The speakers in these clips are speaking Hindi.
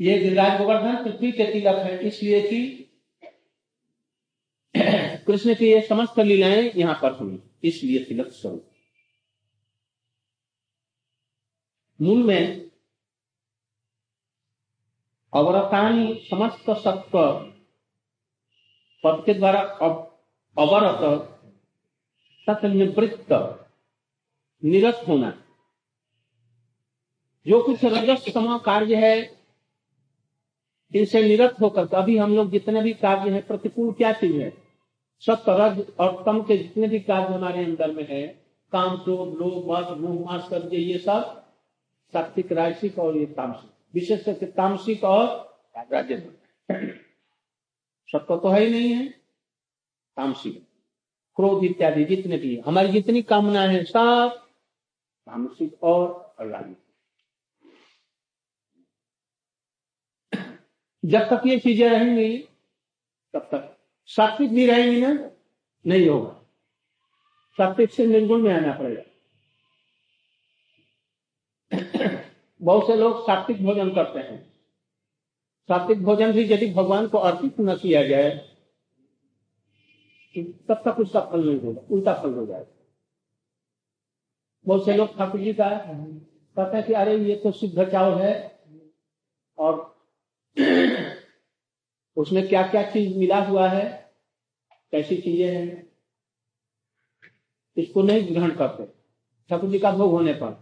ये गिरिराज गोवर्धन पृथ्वी के तिलक है, इसलिए कि कृष्ण की ये समस्त लीलाएँ यहाँ पर हुई, इसलिए तिलक स्वरूप। मूल में अवरतानी समस्त सत्व पद के द्वारा अवरत तथा निवृत्त निरत होना। जो कुछ रजस कार्य है इनसे निरत होकर अभी हम लोग जितने भी कार्य है, प्रतिकूल क्या चीज़ है? सत्य, रज और तम के जितने भी कार्य हमारे अंदर में है, काम, क्रोध, लोभ मत आश्चर्य ये सब सात्विक, राजसिक और ये तामसिक। विशेष करके तामसिक और सत्य तो है ही नहीं है, तामसिक। क्रोध इत्यादि जितने भी, हमारी जितनी कामना है, सब तामसिक और राजसिक। जब तक ये चीज़ें रहेंगी, तब तक। सात्विक भी रहेंगी ना? नहीं होगा। सात्विक से निर्गुण में आना पड़ेगा। बहुत से लोग सात्विक भोजन करते हैं। सात्विक भोजन भी यदि भगवान को अर्पित न किया जाए तो तब तक उसका फल नहीं होगा, उल्टा फल हो जाएगा। बहुत से लोग ठाकुर जी का कहते हैं कि अरे ये तो शुद्ध चावल है, और उसमें क्या क्या चीज़ मिला हुआ है? कैसी चीज़ें हैं? इसको नहीं ग्रहण करते। ठाकुर जी का भोग होने पर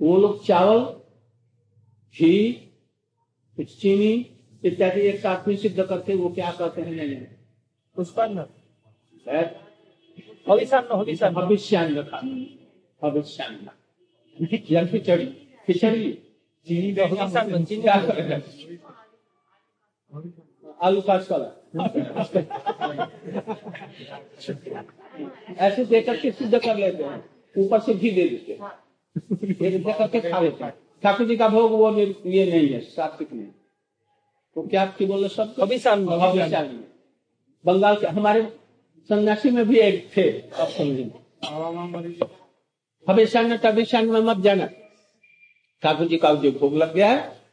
वो लोग चावल घी कुछ चीनी इत्यादि एक साथ में सिद्ध करते वो क्या करते हैं? नहीं पुष्पान्न भविष्यान्न भविष्यान्न या खिचड़ी खिचड़ी। चीनी आलू काट कला ऐसे देकर के सिद्ध कर लेते हैं। ऊपर से घी दे देते हैं। एक देकर के खा लेते हैं। ठाकुर जी का भोग वो ये नहीं है सात्विक नहीं। तो क्या आपकी बोले सब? भविष्यान्न बंगाल के हमारे सन्यासी में भी एक थे अब समझेंगे में मत जाना। ठाकुर जी का जो भोग लग गया है।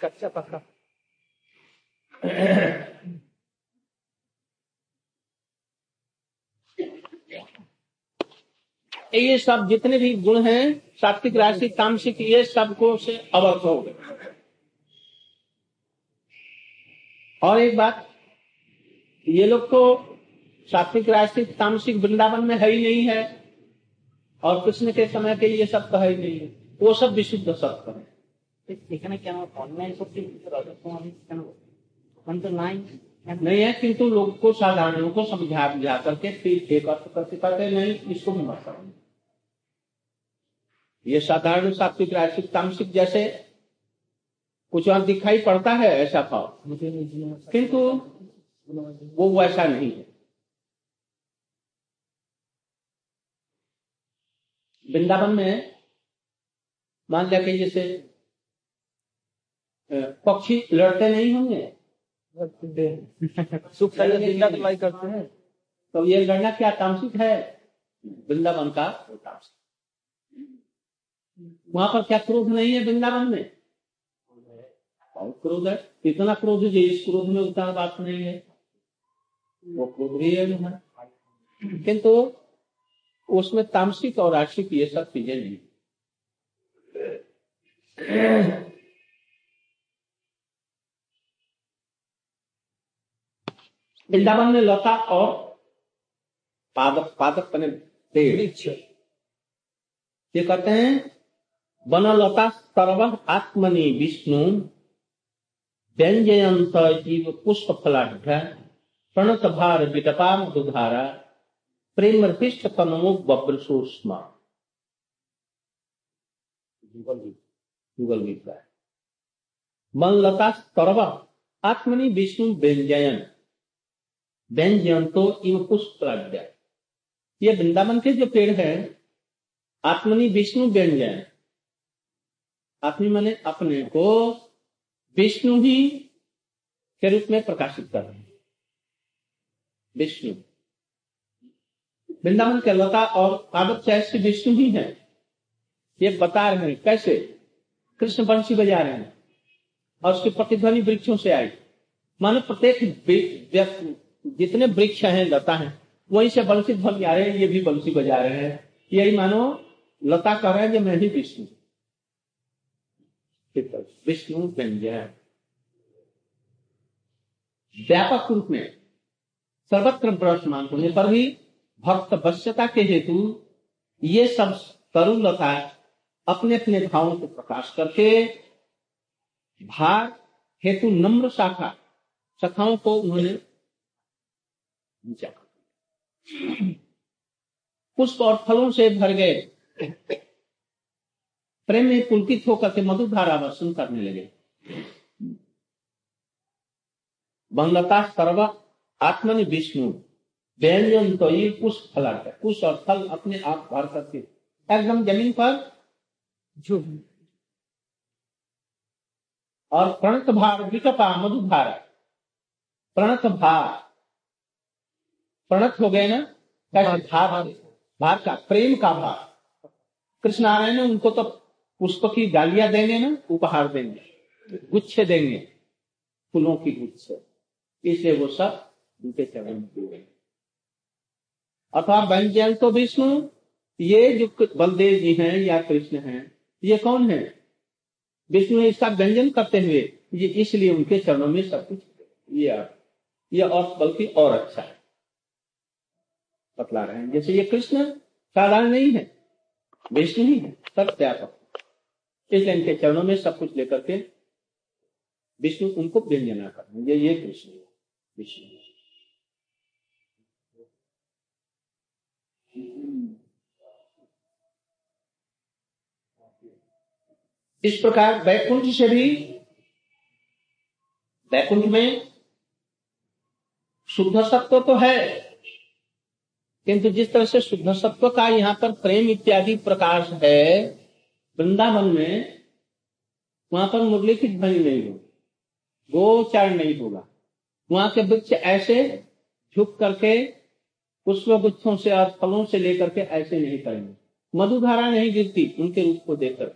कच्चा पक्का। ये सब जितने भी गुण हैं सात्विक राशि तामसिक ये सबको से अवगत हो गए और एक बात ये लोग तो सात्विक राशि तामसिक वृंदावन में है ही नहीं है और कृष्ण के समय के ये सब तो है ही नहीं है वो सब विशुद्ध सत्य है এখানে কেন অন্যায় করতে রজতকুমারী কেন अंडरलाइन नहीं है किंतु लोग को साधारणों को समझा बुझा करके फिर एक अर्थ करते करते नहीं इसको भी मत ये साधारण सात्विक राशिक तामसिक जैसे कुछ और दिखाई पड़ता है ऐसा भाव। किंतु वो वैसा नहीं है। वृंदावन में मान लिया कि जैसे पक्षी लड़ते नहीं होंगे। सुख दिलाई करते हैं। तो ये लड़ना क्या तामसिक है? वृंदावन का वहाँ पर क्या क्रोध नहीं है वृंदावन में? बहुत क्रोध है। इतना क्रोध जो इस क्रोध में उतना बात नहीं है। वो क्रोध भी है किंतु उसमें तामसिक और राशिक ये सब चीज़ें नहीं वृंदावन में लता और पादक पादक बने पेड़ ये कहते हैं वनलता सर्व आत्मनि विष्णु व्यंजयंत जीव पुष्प फलाढ़ प्रणत भार विटपा मधुधारा प्रेम हृष्ट तनमुख बब्रसूष्मा युगल गीत। का है। वनलता सर्व आत्मनि विष्णु व्यंजयन। व्यंजन तो इव पुष्प ये वृंदावन के जो पेड़ है, आत्मनि विष्णु व्यंजन। आत्मी माने अपने को विष्णु ही के रूप में प्रकाशित कर रहे विष्णु। वृंदावन के लता और पादप चैस्य विष्णु ही है। ये बता रहे हैं कैसे? कृष्ण बंशी बजा रहे हैं और उसकी प्रतिध्वनि वृक्षों से आई। मानो प्रत्येक जितने वृक्ष हैं, लता हैं, वहीं से बंसी ध्वनि आ रहे हैं, ये भी बंसी बजा रहे हैं। यही मानो, लता कह रहे हैं कि मैं ही विष्णु। विष्णु व्यापक रूप में सर्वत्र ब्रह्मान होने पर भी भक्त वश्यता के हेतु ये सब तरुण लता अपने अपने भावों को प्रकाश करके भाग हेतु नम्र शाखा, शाखाओं को उन्होंने पुष्प और फलों से भर गए। प्रेम में पुलकित होकर के मधुर धारा वर्षण करने लगे। बंगलता सर्व आत्मनि विष्णु, व्यंजन तो ये कुछ फल है। कुछ और फल अपने आप भर करके। एकदम ज़मीन पर जो और प्रणत भार विकपा मधु भार प्रणत भार प्रणत हो गए ना? कैसे भार भार का प्रेम का भार। कृष्ण नारायण ने उनको तो पुष्प की डालियाँ देंगे ना उपहार देंगे गुच्छे देंगे फूलों की गुच्छे। इसलिए वो सब उनके चरण में अथवा व्यंजन तो विष्णु ये जो बलदेव जी हैं या कृष्ण हैं ये कौन है? विष्णु इसका व्यंजन करते हुए ये इसलिए उनके चरणों में सब कुछ ये ये और बल्कि और अच्छा है। बतला रहे हैं। जैसे ये कृष्ण साधारण नहीं है विष्णु ही है सब व्यापक इसलिए इनके चरणों में सब कुछ लेकर के विष्णु उनको व्यंजना कर ये ये कृष्ण है, विष्णु इस प्रकार वैकुंठ से भी वैकुंठ में शुद्ध सत्व तो है किंतु जिस तरह से शुद्ध सत्व का यहाँ पर प्रेम इत्यादि प्रकाश है, वृंदावन में वहाँ पर मुरली की ध्वनि नहीं होगी, गोचार नहीं होगा। वहाँ के वृक्ष ऐसे झुक करके, पुष्प गुच्छों से और फलों से लेकर के ऐसे नहीं करेंगे। मधुधारा नहीं गिरती, उनके रूप को देखकर।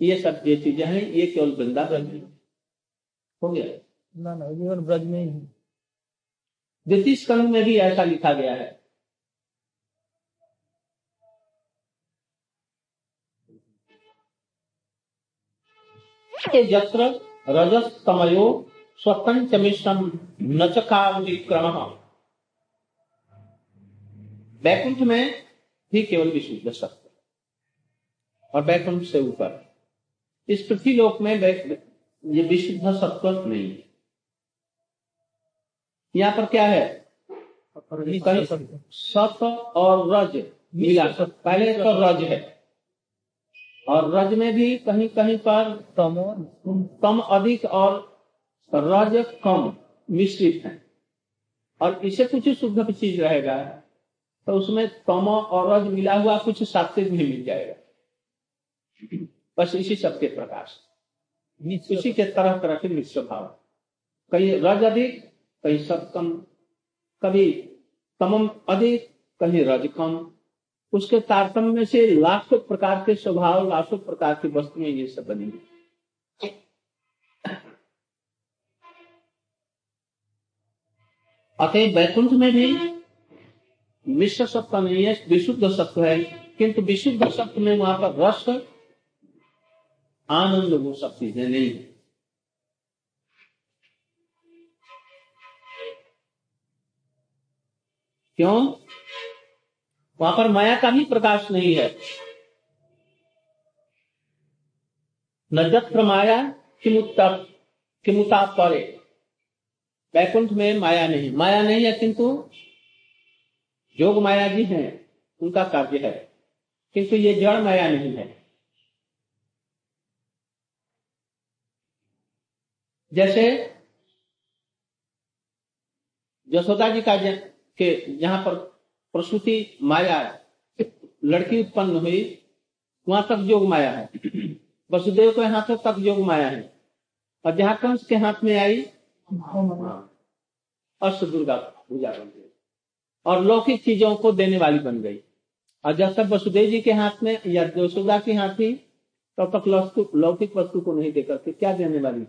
ये सब ये चीज़ें हैं, ये केवल वृंदावन हो गया? ना ना केवल ब्रज में ही। द्वितीय स्कंद में भी ऐसा लिखा गया है। जत्र रजस्तमयो स्वतंचमिश्रम नचकाविक्रम बैकुंठ में ही केवल विशुद्ध सत्य और बैकुंठ से ऊपर। इस पृथ्वी लोक में ये विशुद्ध सत्व नहीं है। यहाँ पर क्या है? सत और रज मिला। पहले तो रज है। और रज में भी कहीं कहीं पर तम तम अधिक और रज कम मिश्रित है। और इसे कुछ शुद्ध चीज़ रहेगा। तो उसमें तम और रज मिला हुआ कुछ सात्विक भी मिल जाएगा। बस इसी सबके प्रकाश। उसी के तरह तरह के मिश्र भाव। कहीं रज अधिक कहीं सब कम, कभी तमम अधिक कहीं रज कम। उसके तारतम्य से लाखों प्रकार के स्वभाव, लाखों प्रकार की वस्तुएँ ये सब बनेंगी अतः वैकुंठ में भी मिश्र सत्व नहीं है, विशुद्ध सत्व है, किंतु विशुद्ध सत्व में वहाँ पर रस, आनंद वो सब चीज़ें नहीं है। क्यों? वहाँ पर माया का भी प्रकाश नहीं है। नजत्र माया, किमुत्ता किमुता परे वैकुंठ में माया नहीं। माया नहीं है किंतु जोग माया जी हैं, उनका कार्य है। किंतु ये जड़ माया नहीं है। जैसे यशोदा जी का के यहाँ पर प्रसूति माया है। लड़की उत्पन्न हुई, वहाँ तक योग माया है। वसुदेव के हाथों तक योग माया है। और जहाँ कंस के हाथ में आई अष्ट दुर्गा पूजा बन गई और लौकिक चीज़ों को देने वाली बन गई। और जब तक वसुदेव जी के हाथ में या यशोदा के हाथ थी तब तक लौकिक वस्तु को नहीं देकर क्या देने वाली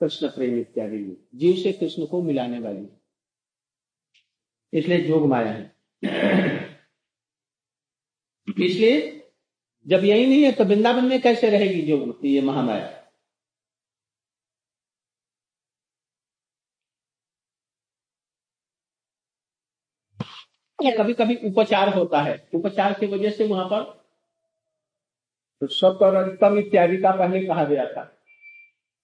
कृष्ण प्रेम इत्यादि जीव से कृष्ण को मिलाने वाली इसलिए जोग माया है। इसलिए जब यही नहीं है तो वृंदावन में कैसे रहेगी जोग ये महामाया? कभी कभी उपचार होता है। उपचार की वजह से वहाँ पर तो और अधिकतम इत्यादि का पहले कहा गया था।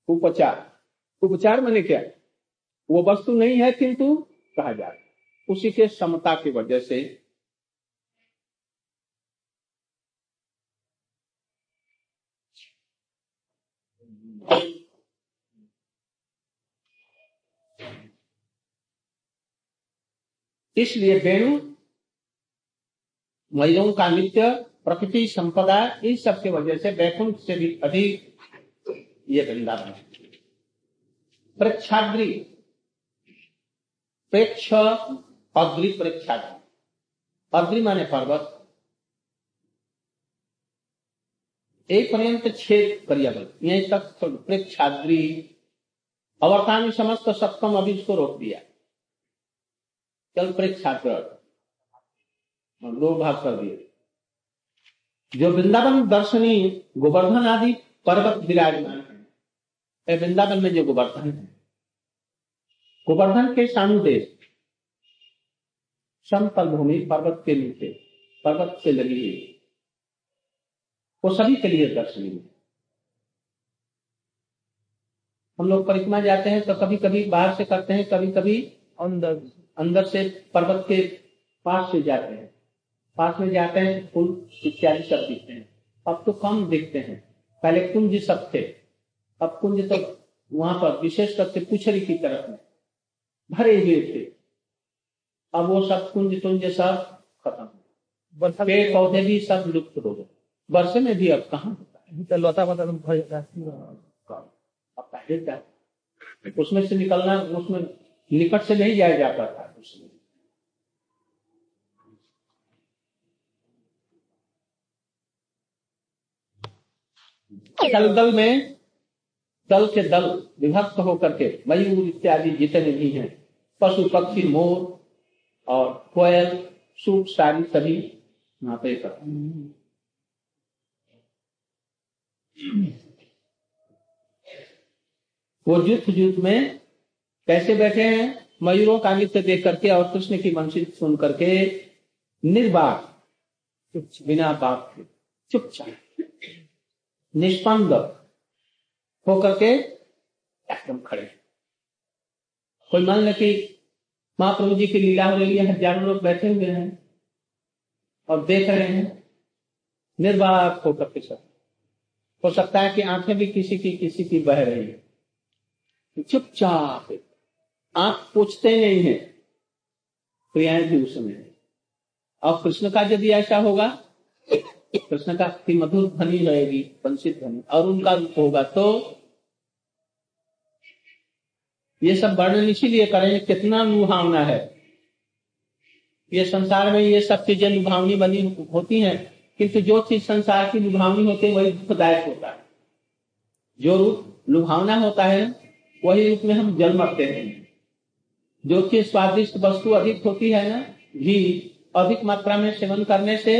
उपचार। उपचार मैंने क्या? वो वस्तु नहीं है किंतु कहा जा रहा उसी के समता की वजह से इसलिए वेणु महिलाओं का नित्य, प्रकृति संपदा इन सब के वजह से वैकुंठ से भी अधिक ये वृंदावन प्रेक्षाग्री प्रेक्ष अग्रि प्रेक्षाग्री अग्रि माने पर्वत। एक पर्यंत छेद पर्यावरण। यहीं तक प्रेक्षाग्री अवर्ता समस्त सप्तम अभी इसको रोक दिया। कल प्रेक्षाग्र दो कर दिए। जो वृंदावन दर्शनी गोवर्धन आदि पर्वत विराजमान है वृंदावन में जो गोवर्धन है, गोवर्धन के सानुदेश समतल भूमि पर्वत के नीचे पर्वत से लगी हुई। वो सभी के लिए दर्शनीय है। हम लोग परिक्रमा जाते हैं तो कभी कभी बाहर से करते हैं कभी कभी अंदर। अंदर से पर्वत के पास से जाते हैं। पास में जाते हैं फूल इत्यादि सब दिखते हैं। अब तो कम दिखते हैं। पहले कुंज सब थे। अब कुंज तो वहाँ पर विशेष करके पुछरी की तरफ़ में भरे हुए थे। अब वो सब कुंज तुंज सब खत्म पेड़ पौधे भी सब लुप्त हो गए। वर्षे में भी अब कहा होता है? पता अब पहले उसमें से निकलना उसमें निकट से नहीं जाया जाता था उसमें। दल में दल के दल विभक्त होकर के मयूर इत्यादि जितने भी हैं पशु पक्षी मोर और कोयल सूट सारी सभी वहाँ पे कर। वो जुत जुत में कैसे बैठे हैं? मयूरों का नृत्य देख करके और कृष्ण की वंशी सुन करके निर्बाक बिना बाप के, चुपचाप निष्पन्द होकर के एकदम खड़े। कोई मान ले कि महाप्रभु जी की लीला हो रही है, हज़ारों लोग बैठे हुए हैं और देख रहे हैं। निर्वाक के सब हो सकता है कि आँखें भी किसी की किसी की बह रही है। चुपचाप आँख पूछते नहीं है। क्रियाएँ भी उसमें और कृष्ण का यदि ऐसा होगा, कृष्ण का मधुर ध्वनि रहेगी पंचित ध्वनि, और उनका रूप होगा तो ये सब वर्णन इसीलिए करें कितना लुभावना है। ये संसार में ये सब चीज़ें लुभावनी बनी होती हैं, किंतु जो चीज़ संसार की लुभावनी होती है, वही दुखदायक होता है। जो रूप लुभावना होता है, वही रूप में हम जल मरते हैं। जो चीज़ स्वादिष्ट वस्तु अधिक होती है ना, घी अधिक मात्रा में सेवन करने से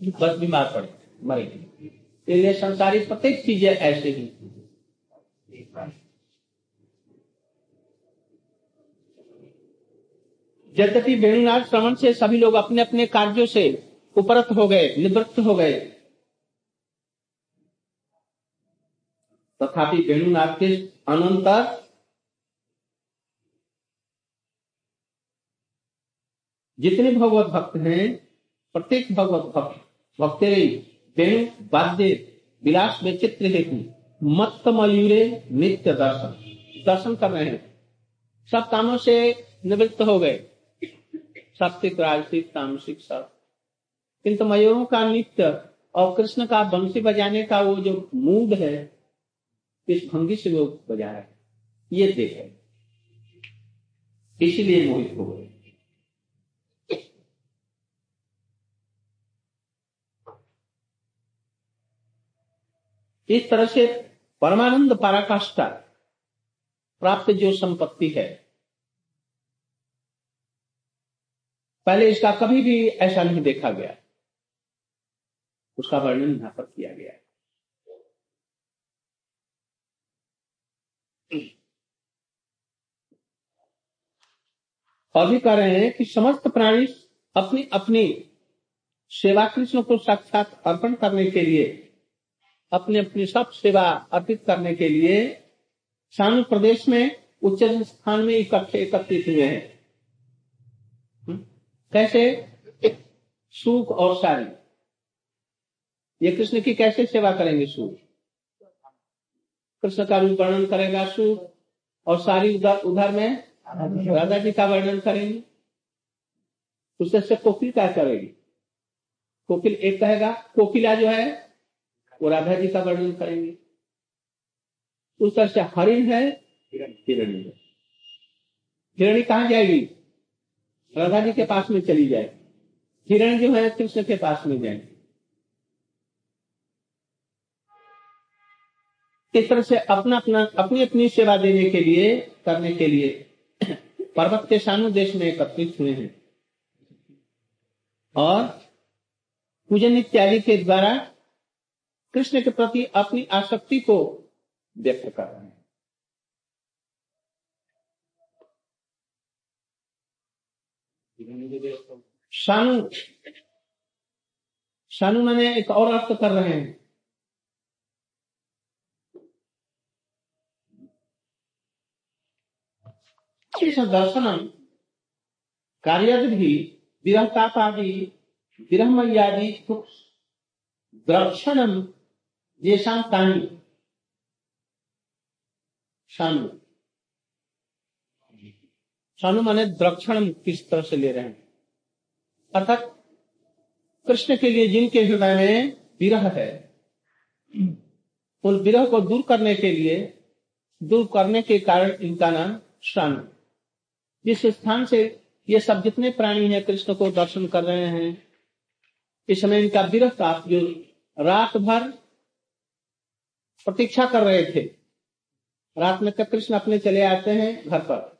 बस बीमार पड़े मरेगी। इसलिए संसारी प्रत्येक चीज़ें ऐसे ही यद्यपि वेणुनाथ श्रवण से सभी लोग अपने अपने कार्यों से उपरत हो गए, निवृत्त हो गए। तथापि वेणुनाथ के अनंतर जितने भगवत भक्त हैं, प्रत्येक भगवत भक्त भक्त वेणु वाद्य विलास में चित्र हेतु मत मयूरे नित्य दर्शन दर्शन कर रहे हैं। सब कामों से निवृत्त हो गए। सात्विक, राजसिक तामसिक सब किंतु मयूरों का नित्य और कृष्ण का बंसी बजाने का वो जो मूड है, इस भंगी से वो बजा रहे ये देखे इसीलिए मोहित हो गए। इस तरह से परमानंद पराकाष्ठा प्राप्त जो संपत्ति है पहले इसका कभी भी ऐसा नहीं देखा गया उसका वर्णन यहाँ पर किया गया है और भी कह रहे हैं कि समस्त प्राणी अपनी अपनी सेवा कृष्ण को साक्षात अर्पण करने के लिए अपनी अपनी सब सेवा अर्पित करने के लिए शानु प्रदेश में उच्च स्थान में इकट्ठे एकत्रित हुए हैं? कैसे? सुख और सारी ये कृष्ण की कैसे सेवा करेंगे सुख? कृष्ण का रूप वर्णन करेगा सुख और सारी उधर उधर में राधा जी का वर्णन करेंगे। उससे से कोकिल क्या करेगी। कोकिल एक कहेगा, कोकिला जो है, वो राधा जी का वर्णन करेंगे। उस तरह से हरिण है हिरणी है हिरणी कहा जाएगी? राधा जी के पास में चली जाए। हिरण जो है, कृष्ण के पास में जाए। इस तरह से अपना अपना, अपनी अपनी सेवा देने के लिए, करने के लिए पर्वत के शानु देश में एकत्रित हुए हैं। और पूजन इत्यादि के द्वारा कृष्ण के प्रति अपनी आसक्ति को व्यक्त कर रहे हैं। शानु शानु मैंने एक और अर्थ कर रहे हैं। दर्शनम कार्यदि विरहतापादि विरहमयादि द्रक्षणम येषाम तानी। शानु शानु माने द्रक्षण किस तरह से ले रहे हैं। अर्थात, कृष्ण के लिए जिनके हृदय में विरह है, उन विरह को दूर करने के लिए, दूर करने के कारण इनका नाम शानु जिस स्थान से ये सब जितने प्राणी हैं कृष्ण को दर्शन कर रहे हैं, इस समय इनका विरह का जो रात भर प्रतीक्षा कर रहे थे। रात में कृष्ण अपने चले आते हैं घर पर।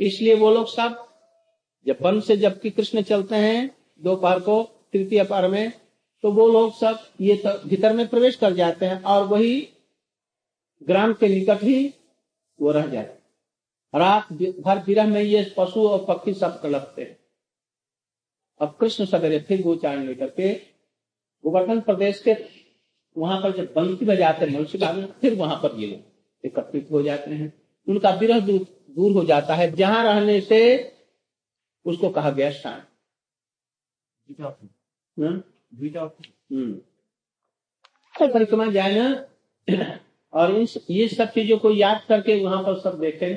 इसलिए वो लोग सब जब वन से जबकि कृष्ण चलते हैं दोपहर को तृतीय पार में तो वो लोग सब ये तो भीतर में प्रवेश कर जाते हैं और वही ग्राम के निकट ही वो रह जाते रात भर विरह में ये पशु और पक्षी सब तड़पते हैं। अब कृष्ण सवेरे फिर गोचारण लेकर के गोवर्धन प्रदेश के वहाँ पर जब बंसी बजाते हैं मनुष्य फिर वहाँ पर ये लोग एकत्रित हो जाते हैं। उनका विरह दूर, दूर हो जाता है। जहाँ रहने से उसको कहा गया शांत हम्म? हम्म। परिक्रमा जाए ना और इन ये सब चीज़ों को याद करके वहाँ पर सब देखे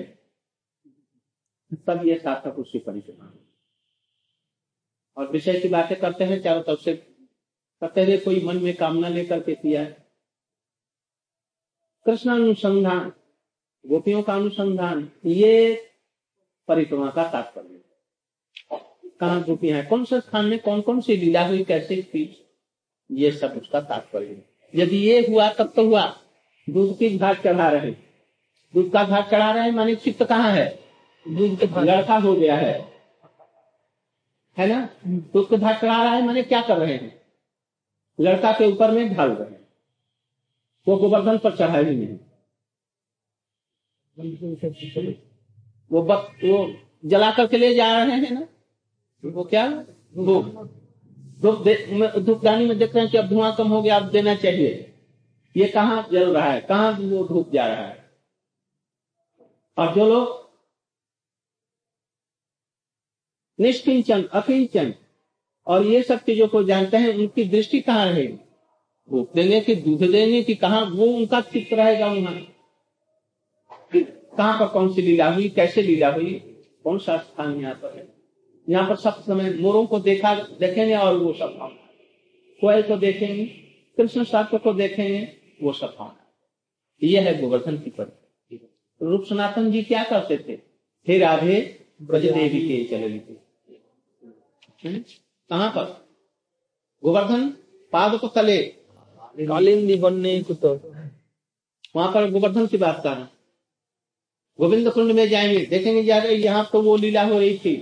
तब ये सार्थक उसकी परिक्रमा और विषय की बातें करते हैं चारों तरफ़ से करते हैं कोई मन में कामना लेकर के किया। है कृष्ण अनुसंधान गोपियों का अनुसंधान, ये परिक्रमा का तात्पर्य कहा गोपियाँ कौन से स्थान में कौन कौन सी लीला हुई, कैसे थी ये सब उसका तात्पर्य यदि ये हुआ, तब तो हुआ। दूध की घाट चढ़ा रहे दूध का घाट चढ़ा रहे मानिक चित्त कहाँ है? दूध लड़का हो गया है। है ना? तो उसको घाट चढ़ा रहा है मैंने क्या कर रहे हैं? लड़का के ऊपर में ढाल रहे हैं। वो गोवर्धन पर चढ़ा ही नहीं वो बक, वो जला करके ले जा रहे हैं ना? वो क्या? धूप। धूप धूपदानी में देख रहे हैं कि अब धुआँ कम हो गया अब देना चाहिए। ये कहाँ जल रहा है? कहाँ वो धूप जा रहा है? और जो लोग निष्किंचन अकिंचन और ये सब चीज़ों को जानते हैं उनकी दृष्टि कहाँ रहेगी भूख देने की दूध देने की कहा वो उनका चित्त रहेगा वहाँ। कहाँ पर कौन सी लीला हुई कैसे लीला हुई कौन सा स्थान यहाँ पर है? यहाँ पर सब समय मोरों को देखा देखेंगे और वो सब भावना कोयल को देखेंगे कृष्ण शास्त्र को देखेंगे वो सब भावना ये है गोवर्धन की पर रूप सनातन जी क्या करते थे? हे राधे ब्रज देवी के चले थे कहाँ पर? गोवर्धन पाद को तले। कालिंदी बनने को तो वहाँ पर गोवर्धन की बात करना। गोविंद कुंड में जाएँगे देखेंगे जाकर यहाँ तो वो लीला हो रही थी।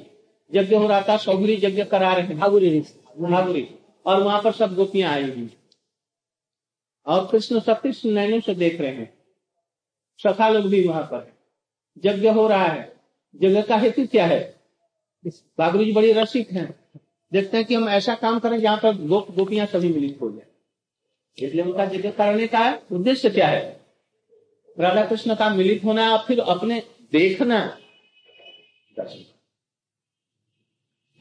यज्ञ हो रहा था सौगरी यज्ञ करा रहे हैं। भागुरी और वहाँ पर सब गोपियाँ आई हुई और कृष्ण सतीश नैनों से देख रहे हैं। सखा लोग भी वहाँ पर यज्ञ हो रहा है। यज्ञ का हेतु क्या है? बागुरी जी बड़ी रसिक हैं। देखते हैं कि हम ऐसा काम करें जहाँ पर गोप गोपियाँ सभी मिलित हो जाए। इसलिए उनका यज्ञ करने का उद्देश्य क्या है? राधा कृष्ण का मिलित होना और फिर अपने देखना।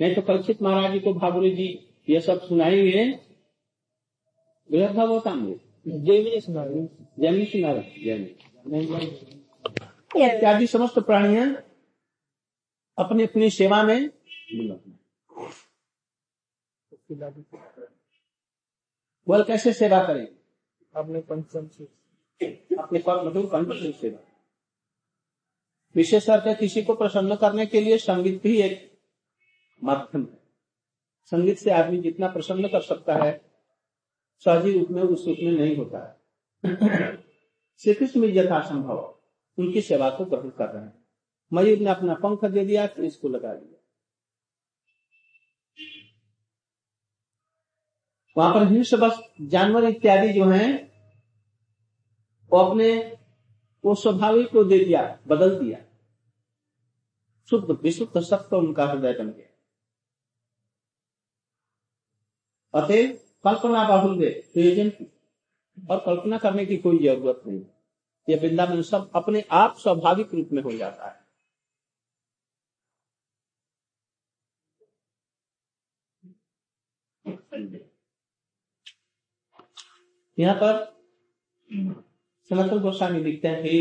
नहीं तो परीक्षित महाराज जी को भागुरी जी ये सब सुनाएँगे। बृहद भागवतम में जैमिनी सुना जैमिनी। सुना जैमिनी इत्यादि समस्त प्राणियाँ अपनी अपनी सेवा में। बोल कैसे सेवा करें? अपने पंचम से अपने पर मधुर कंठ विशेष अर्थ किसी को प्रसन्न करने के लिए संगीत भी एक माध्यम है। संगीत से आदमी जितना प्रसन्न कर सकता है, सहजी रूप में उस रूप में नहीं होता है। श्री कृष्ण यथासंभव उनकी सेवा को ग्रहण कर रहे हैं। मयूर ने अपना पंख दे दिया तो इसको लगा दिया। वहाँ पर हिंस बस जानवर इत्यादि जो हैं वो अपने, वो स्वाभाविक को दे दिया, बदल दिया। शुद्ध, विशुद्ध, सत्य उनका हृदय बन गया। अतः कल्पना की। और कल्पना करने की कोई ज़रूरत नहीं। यह वृंदावन सब अपने आप स्वाभाविक रूप में हो जाता है। यहाँ पर सनातन गोस्वामी लिखते हैं कि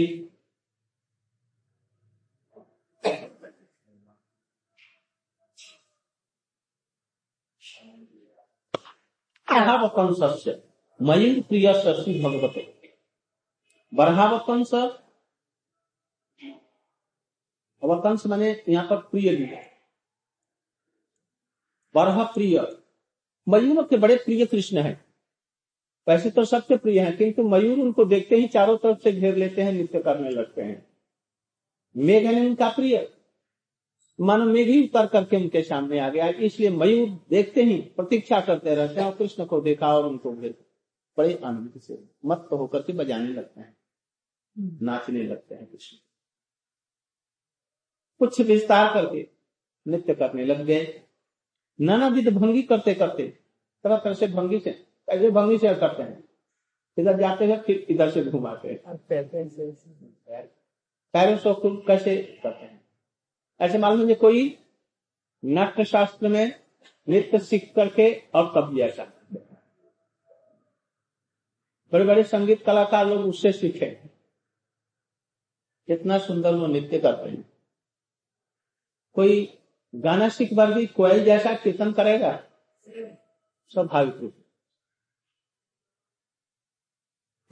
बरहावकंस मयूर प्रिय श्री भगवते। बरहावकंस अवकंस माने यहाँ पर प्रिय लिखा बरह प्रिय मयूर के बड़े प्रिय कृष्ण है। वैसे तो सबसे प्रिय है, किंतु मयूर उनको देखते ही चारों तरफ़ से घेर लेते हैं, नृत्य करने लगते हैं। मेघ ने उनका प्रिय। मानो मेघ ही उतर करके उनके सामने आ गया, इसलिए मयूर देखते ही प्रतीक्षा करते रहते हैं और कृष्ण को देखा और उनको बड़े आनंद से मत तो होकर के बजाने लगते हैं, नाचने लगते हैं कृष्ण। कुछ विस्तार करके नृत्य करने लग गए। नाना विध भंगी करते करते तरह तरह से भंगी से ऐसे भंगी से करते हैं इधर जाते हैं फिर इधर से घुमाते हैं। पैरों से खुद कैसे करते हैं? ऐसे मान लीजिए कोई नाट्य शास्त्र में नृत्य सीख करके और तब भी ऐसा। करते हैं बड़े बड़े संगीत कलाकार लोग उससे सीखे। कितना सुंदर वो नृत्य करते हैं। कोई गाना सीख बार भी कोयल जैसा कीर्तन करेगा? स्वाभाविक रूप से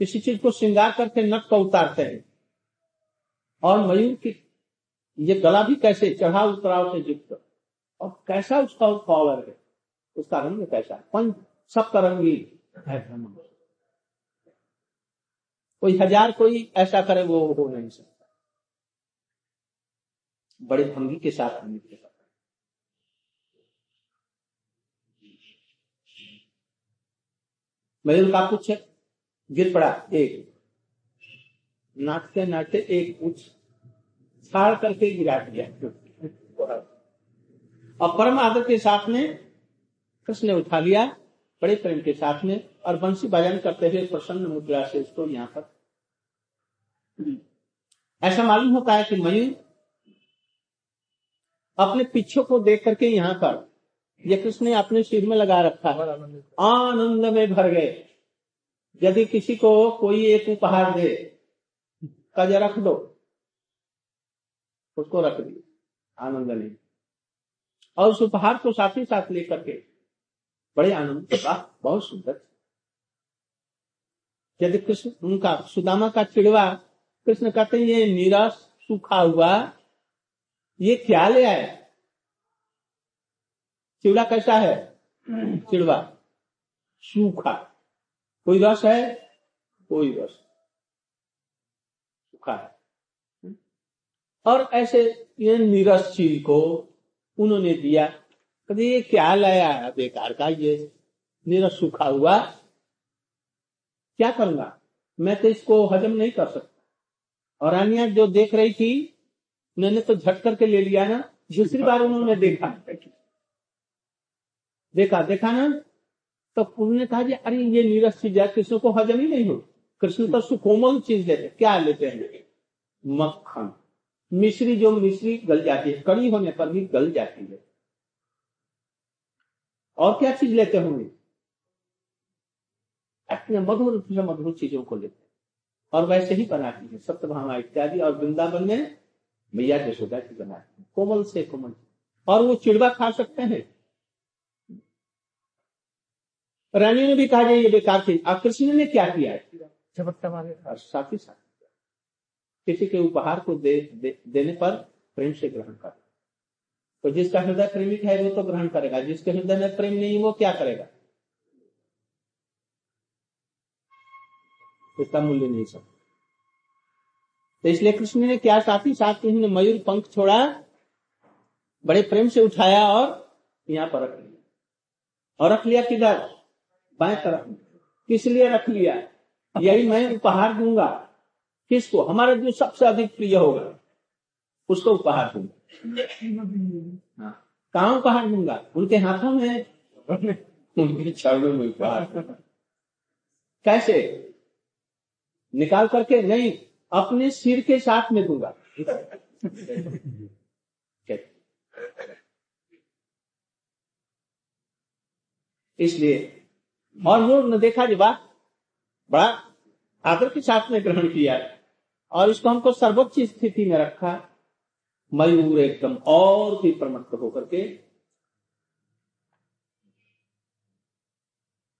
किसी चीज़ को श्रृंगार करके नट को उतारते हैं। और मयूर की, ये गला भी कैसे चढ़ा उतराव से युक्त? और कैसा उसका कॉलर है? उसका रंग कैसा है? पंच सबका रंगी है कोई हज़ार कोई ऐसा करे वो हो नहीं सकता। बड़े भंगी के साथ नृत्य मयूर का कुछ गिर पड़ा एक। नाचते नाचते एक कुछ छाड़ करके गिरा दिया। और परम आदर के साथ में कृष्ण ने उठा लिया बड़े प्रेम के साथ में और बंसी बजान करते हुए प्रसन्न मुद्रा से उसको यहाँ पर। ऐसा मालूम होता है कि मयूर अपने पीछे को देख करके यहाँ पर ये कृष्ण ने अपने सिर में लगा रखा है। आनंद में भर गए। यदि किसी को कोई एक उपहार दे कज रख दो उसको रख दिए आनंद नहीं और उस उपहार को साथ ही साथ लेकर के बड़े आनंद के बाद बहुत सुंदर। यदि कृष्ण उनका सुदामा का चिड़वा कृष्ण कहते हैं ये निराश सूखा हुआ ये क्या ले आए? चिड़वा कैसा है? चिड़वा सूखा। कोई रस है? कोई रस। है। और ऐसे ये निरस चीज़ को उन्होंने दिया। कभी ये क्या लाया है? बेकार का ये निरस सूखा हुआ। क्या करूँगा? मैं तो इसको हजम नहीं कर सकता। और रानिया जो देख रही थी, मैंने तो झट करके ले लिया ना। दूसरी बार उन्होंने देखा। देखा देखा ना। तो उन्होंने कहा अरे, ये नीरस चीज़ है कृष्ण को हजम ही नहीं हो कृष्ण तो सुकोमल चीज़ लेते क्या लेते हैं? मक्खन। मिश्री जो मिश्री गल जाती है, कड़ी होने पर भी गल जाती है। और क्या चीज़ लेते होंगे? अपने मधुर मधुर चीज़ों को लेते हैं। और वैसे ही बनाती है। सप्तभामा इत्यादि और वृंदावन में मैया जशोदा की बनाती है। कोमल से कोमल। और वो चिड़वा खा सकते हैं। रानी ने भी कहा ये बेकार थी और कृष्ण ने क्या किया? झपट्टा मारे। और साथ ही साथ किसी के उपहार को दे, दे, देने पर प्रेम से ग्रहण कर। तो जिसका हृदय प्रेमिक है वो तो ग्रहण करेगा। जिसके हृदय में प्रेम नहीं वो क्या करेगा? इसका मूल्य नहीं सकता तो इसलिए कृष्ण ने क्या साथ ही साथ उन्होंने मयूर पंख छोड़ा बड़े प्रेम से उठाया और यहाँ पर रख लिया। और रख लिया किधर? बाएँ तरफ़। किस लिए रख लिया? यही मैं उपहार दूँगा। किसको? हमारा जो सबसे अधिक प्रिय होगा। उसको उपहार दूँगा। हाँ। कहा उपहार दूँगा? उनके हाथों में? उनके चरणों में उपहार। कैसे? निकाल करके? नहीं, अपने सिर के साथ में दूँगा। इसलिए और वो न देखा जी बात। बड़ा आदर के साथ में ग्रहण किया। और इसको हमको सर्वोच्च स्थिति में रखा। मयूर एकदम और भी प्रमत्त होकर के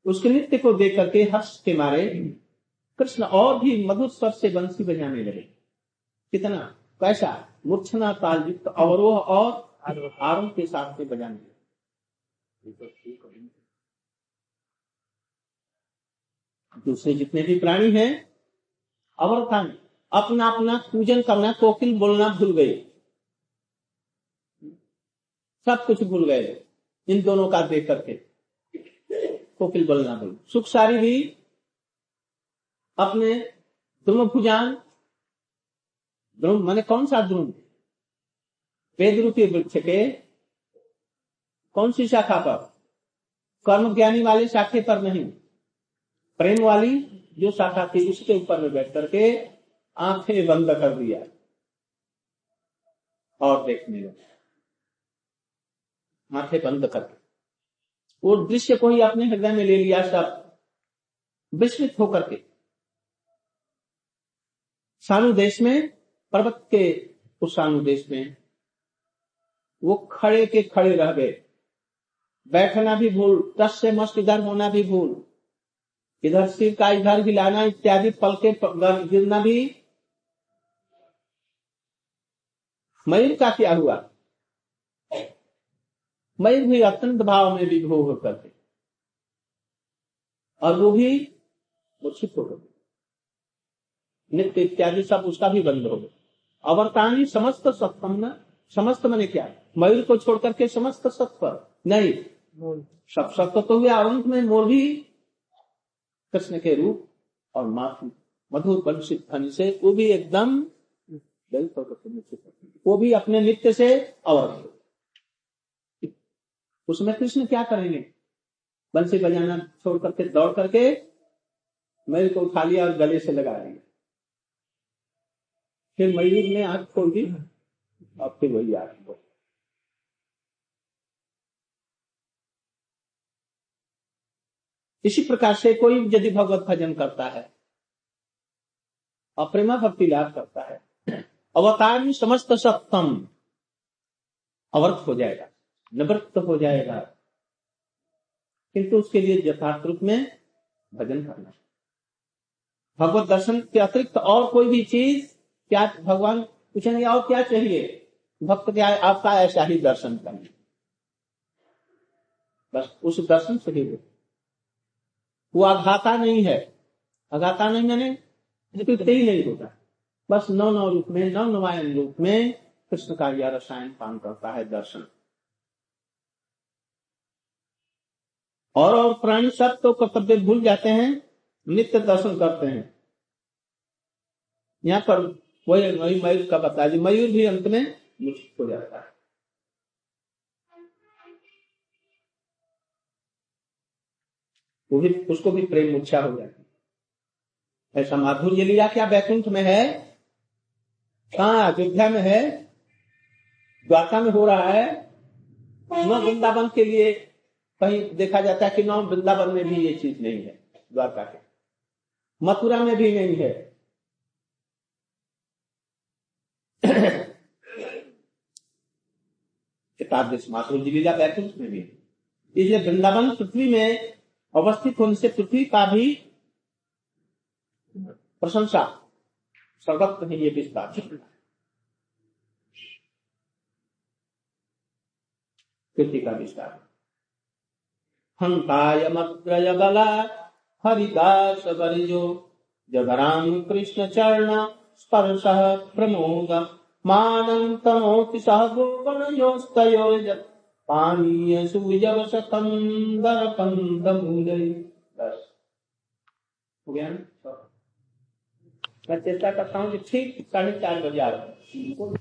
उसके नृत्य को देख करके हर्ष के मारे कृष्ण और भी मधुर स्वर से बंसी बजाने लगे। कितना? कैसा? मूर्छना ताल युक्त अवरोह और आरोह के साथ में बजाने लगे। दूसरे जितने भी प्राणी हैं अवरथान अपना अपना पूजन करना, कोकिल बोलना भूल गए। सब कुछ भूल गए, इन दोनों का देख करके। कोकिल बोलना भूल। सुख सारी भी अपने ध्रुव भुजान ध्रुव माने कौन सा ध्रुव वेद रूपी वृक्ष के कौन सी शाखा पर? कर्म ज्ञानी वाले शाखे पर नहीं। प्रेम वाली जो शाखा थी उसके ऊपर में बैठ करके आँखें बंद कर दिया। और देखने लगे। आँखें बंद कर वो दृश्य को ही अपने हृदय में ले लिया, सब विस्मित होकर के। सानु देश में, पर्वत के उस सानु देश में वो खड़े के खड़े रह गए। बैठना भी भूल टस से मस्त इधर होना भी भूल। इधर सिर का इधर हिलाना इत्यादि पल के गिरना भी। मयूर का क्या हुआ? मयूर भी अत्यंत भाव में विभो होकर के। और वो भी मूर्छित हो गए। नित्य इत्यादि सब उसका भी बंद हो गया अवर्तानी समस्त सत्तम न समस्त मैंने क्या? मयूर को छोड़ करके समस्त सत्व नहीं। सब सत्व तो हुआ अंत में मोर भी कृष्ण के रूप और माफ़ी मधुर वंशित ध्वनि से वो भी एकदम वो भी अपने नित्य से अवर उसमें कृष्ण क्या करेंगे? बंसी बजाना छोड़ करके, दौड़ करके मेरे को उठा लिया और गले से लगा दिया। फिर मयूर ने आँख खोल दी और फिर वही आँख खोल इसी प्रकार से कोई यदि भगवत भजन करता है और प्रेमा भक्ति लाभ करता है, अवतार में समस्त सप्तम अवर्त हो जाएगा, निवृत्त हो जाएगा। किंतु उसके लिए यथार्थ रूप में भजन करना भगवत दर्शन के अतिरिक्त और कोई भी चीज़, क्या भगवान पूछेंगे, और क्या चाहिए? भक्त क्या आपका ऐसा ही दर्शन करना। बस उस दर्शन से ही वो अघाता नहीं है। अघाता नहीं मैंने तृप्ति ही नहीं होता बस नौ नौ रूप में नव नवायन रूप में कृष्ण का यह रसायन पान करता है दर्शन। और और प्राणी सब तो कर्तव्य भूल जाते हैं, नित्य दर्शन करते हैं। यहाँ पर वही वही मयूर का बता दी मयूर भी अंत में मुश्किल हो जाता है। वो भी, उसको भी प्रेम मूर्छा हो जाती ऐसा माधुर्य लिया क्या बैकुंठ में है? कहा? अयोध्या में है? द्वारका में हो रहा है? न वृंदावन के लिए कहीं देखा जाता है कि नौ वृंदावन में भी ये चीज़ नहीं है, द्वारका के। मथुरा में भी नहीं है। एकादश माधुर्य लीला बैकुंठ में भी है। इसलिए वृंदावन पृथ्वी में अवस्थित होने से पृथ्वी का भी प्रशंसा सर्वत्र है, ये विस्तार। पृथ्वी का विस्तार। हंताय मद्रय बला हरिदास बलिजो जगराम कृष्ण चरण स्पर्श प्रमोद। मानन्तमोति सह गोगणयोस्तयो पानीय सकंदर कंदमूलय बस। हो गया मैं चेष्टा करता हूँ कि ठीक साढ़े चार बजे आ रहा हूँ।